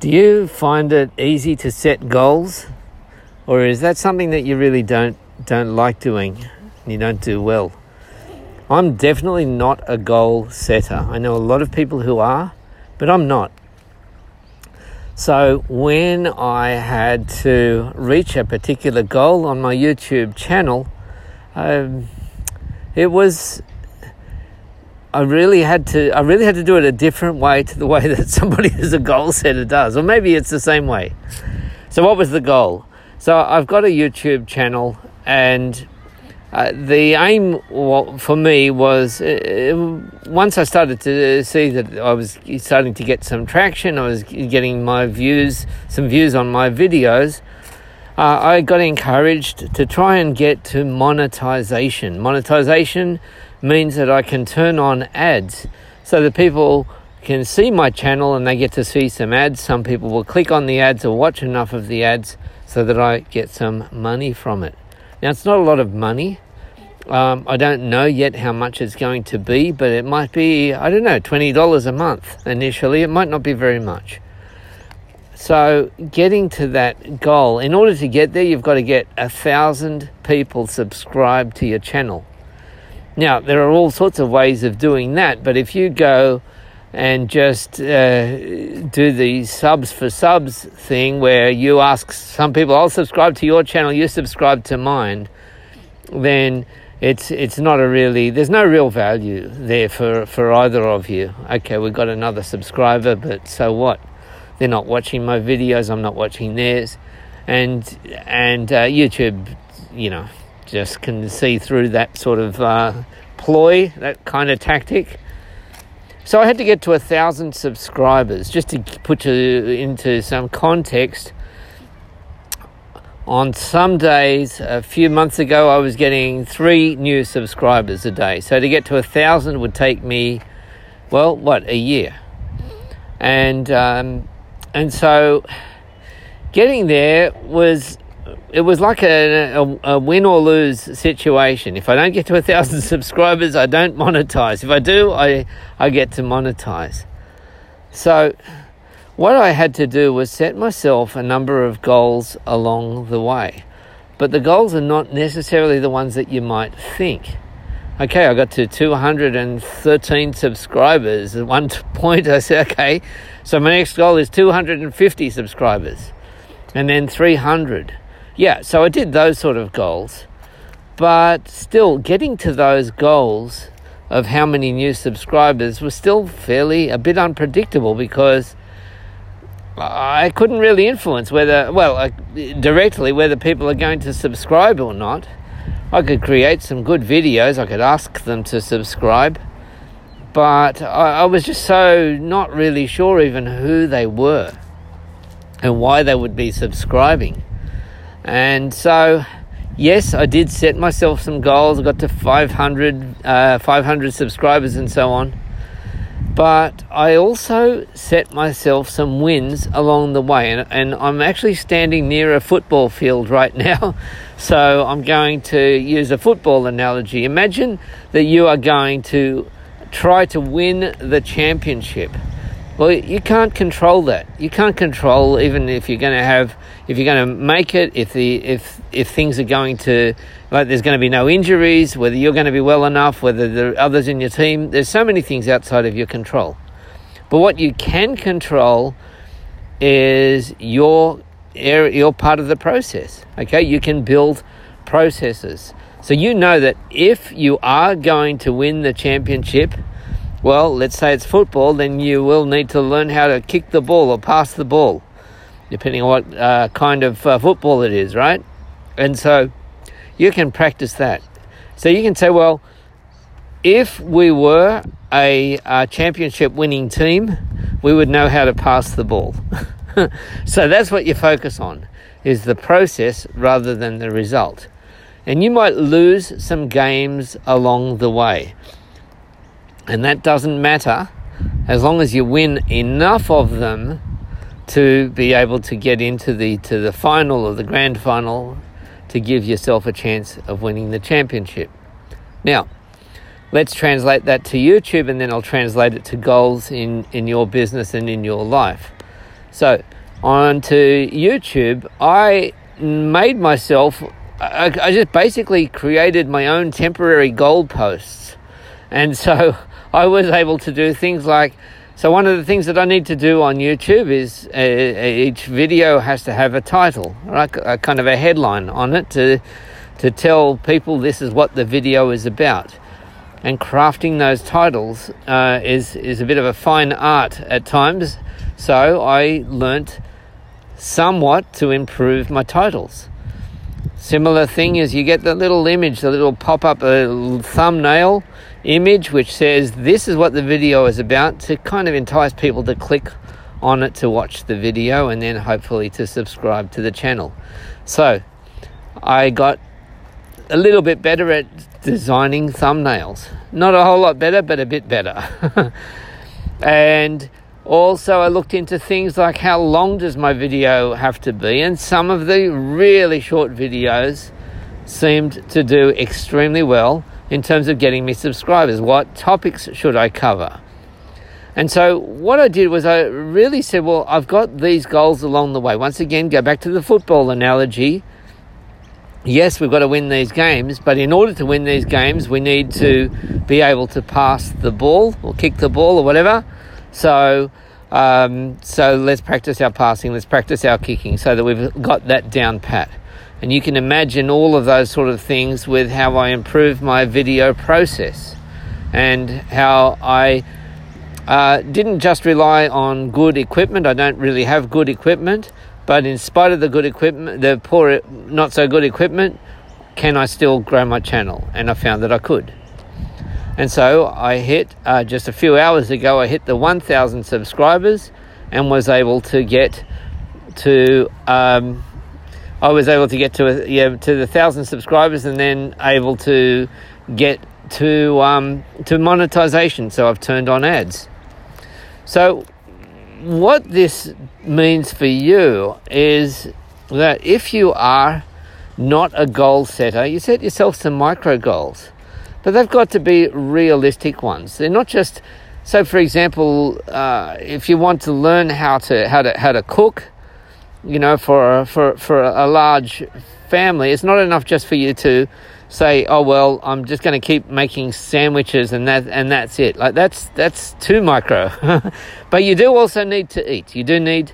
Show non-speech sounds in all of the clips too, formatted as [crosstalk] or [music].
Do you find it easy to set goals? Or is that something that you really don't don't like doing? You don't do well. I'm definitely not a goal setter. I know a lot of people who are, but I'm not. So when I had to reach a particular goal on my YouTube channel, um, it was I really had to I really had to do it a different way to the way [laughs] that somebody who's a goal setter does, or maybe it's the same way. So what was the goal? So I've got a YouTube channel, and uh, the aim for me was uh, once I started to see that I was starting to get some traction, I was getting my views, some views on my videos. Uh, I got encouraged to try and get to monetization. Monetization means that I can turn on ads so that people can see my channel and they get to see some ads. Some people will click on the ads or watch enough of the ads so that I get some money from it. Now, it's not a lot of money. Um, I don't know yet how much it's going to be, but it might be, I don't know, $20 a month initially. It might not be very much. So, getting to that goal, in order to get there, you've got to get a thousand people subscribed to your channel. Now, there are all sorts of ways of doing that, but if you go and just uh, do the subs for subs thing where you ask some people, I'll subscribe to your channel, you subscribe to mine, then it's it's not a really there's no real value there for, for either of you. Okay, we've got another subscriber, but so what? They're not watching my videos, I'm not watching theirs. And and uh, YouTube, you know, just can see through that sort of uh, ploy, that kind of tactic. So I had to get to a thousand subscribers just to put you into some context. On some days, a few months ago, I was getting three new subscribers a day. So to get to a thousand would take me, well, what a year, and um, and so getting there was it was like a, a, a, win or lose situation. If I don't get to a thousand [laughs] subscribers, I don't monetize. If I do, I, I get to monetize. So, what I had to do was set myself a number of goals along the way. But the goals are not necessarily the ones that you might think. Okay, I got to 213 subscribers. At one [laughs] point, I said, okay, so my next goal is 250 subscribers, and then 300 yeah, so I did those sort of goals. But still, getting to those goals of how many new subscribers was still fairly a bit unpredictable because I couldn't really influence whether, well, directly whether people are going to subscribe or not. I could create some good videos, I could ask them to subscribe, but I, I was just so not really sure even who they were and why they would be subscribing. And so, yes, I did set myself some goals. I got to 500, uh, 500 subscribers and so on. But I also set myself some wins along the way. And, and I'm actually standing near a football field right [laughs] now. So I'm going to use a football analogy. Imagine that you are going to try to win the championship. Well, you can't control that. You can't control even if you're going to have, if you're going to make it, if the if if things are going to, like, there's going to be no injuries, whether you're going to be well enough, whether there are others in your team. There's so many things outside of your control. But what you can control is your your part of the process. Okay, you can build processes. So you know that if you are going to win the championship well, let's say it's football, then you will need to learn how to kick the ball or pass the ball, depending on what uh, kind of uh, football it is, right? And so you can practice that. So you can say, well, if we were a, a championship winning team, we would know how to pass the ball. [laughs] so that's what you focus on is the process rather than the result. And you might lose some games along the way. And that doesn't matter as long as you win enough of them to be able to get into the to the final or the grand final to give yourself a chance of winning the championship. Now, let's translate that to YouTube and then I'll translate it to goals in, in your business and in your life. So, onto YouTube, I made myself, I, I just basically created my own temporary goalposts. And so I was able to do things like, so one of the things that I need to do on YouTube is uh, each video has to have a title, right? A kind of a headline on it to to tell people this is what the video is about. And crafting those titles uh, is is a bit of a fine art at times. So I learnt somewhat to improve my titles. Similar thing is you get the little image, the little pop up a thumbnail image which says this is what the video is about to kind of entice people to click on it to watch the video and then hopefully to subscribe to the channel. So I got a little bit better at designing thumbnails. Not a whole lot better, but a bit better. [laughs] and also, I looked into things like how long does my video have to be, and some of the really short videos seemed to do extremely well in terms of getting me subscribers. What topics should I cover? And so, what I did was I really said, Well, I've got these goals along the way. Once again, go back to the football analogy. Yes, we've got to win these games, but in order to win these games, we need to be able to pass the ball or kick the ball or whatever. So, um, so let's practice our passing, let's practice our kicking so that we've got that down pat. And you can imagine all of those sort of things with how I improved my video process and how I uh, didn't just rely on good equipment. I don't really have good equipment, but in spite of the good equipment, the poor, not so good equipment, can I still grow my channel? And I found that I could. And so I hit uh, just a few hours ago, I hit the 1,000 subscribers and was able to get to um, I was able to get to yeah to the thousand subscribers and then able to get to um, to monetization. So I've turned on ads. So what this means for you is that if you are not a goal setter, you set yourself some micro goals, but they've got to be realistic ones. They're not just so. For example, uh, if you want to learn how to how to how to cook you know, for for for a large family, it's not enough just for you to say, "Oh well, I'm just going to keep making sandwiches and that and that's it." Like that's that's too micro. [laughs] but you do also need to eat. You do need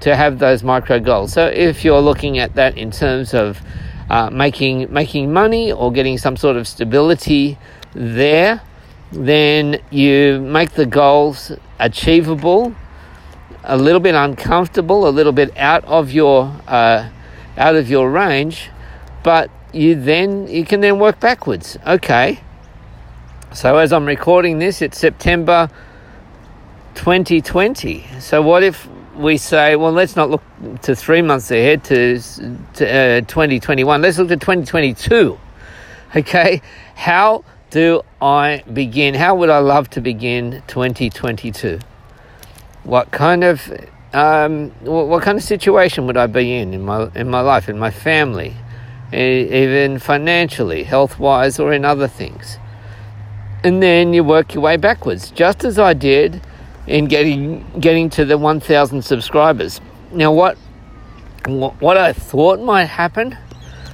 to have those micro goals. So if you're looking at that in terms of uh, making making money or getting some sort of stability there, then you make the goals achievable a little bit uncomfortable, a little bit out of your uh, out of your range, but you then you can then work backwards. Okay. So as I'm recording this, it's September 2020. So what if we say, well, let's not look to three months ahead to, to uh, 2021. Let's look to 2022. Okay, how do I begin? How would I love to begin 2022? What kind of um, what, what, kind of situation would I be in in my in my life, in my family, even financially, health wise, or in other things. And then you work your way backwards, just as I did in getting getting to the 1,000 subscribers. Now, what what I thought might happen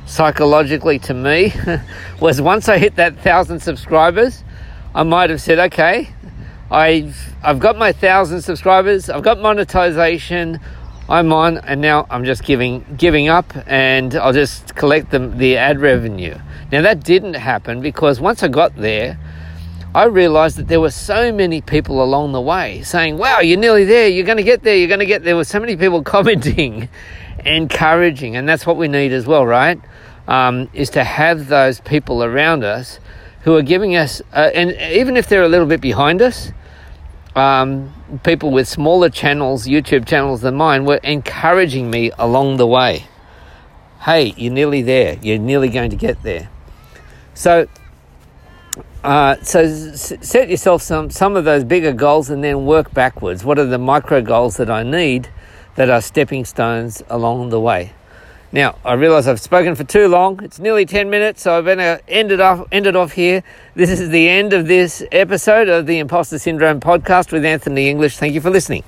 psychologically to me [laughs] was once I hit that thousand subscribers, I might have said, okay, I've I've got my thousand subscribers. I've got monetization. I'm on, and now I'm just giving giving up, and I'll just collect the the ad revenue. Now that didn't happen because once I got there, I realized that there were so many people along the way saying, "Wow, you're nearly there. You're going to get there. You're going to get there." There were so many people [laughs] commenting, encouraging, and that's what we need as well, right? Um, is to have those people around us who are giving us, uh, and even if they're a little bit behind us, um, people with smaller channels, YouTube channels than mine, were encouraging me along the way. Hey, you're nearly there. You're nearly going to get there. So, uh, so set yourself some some of those bigger goals and then work backwards. What are the micro goals that I need that are stepping stones along the way? Now, I realize I've spoken for too long. It's nearly 10 minutes, so I'm going to end it off, it off here. This is the end of this episode of the Imposter Syndrome podcast with Anthony English. Thank you for listening.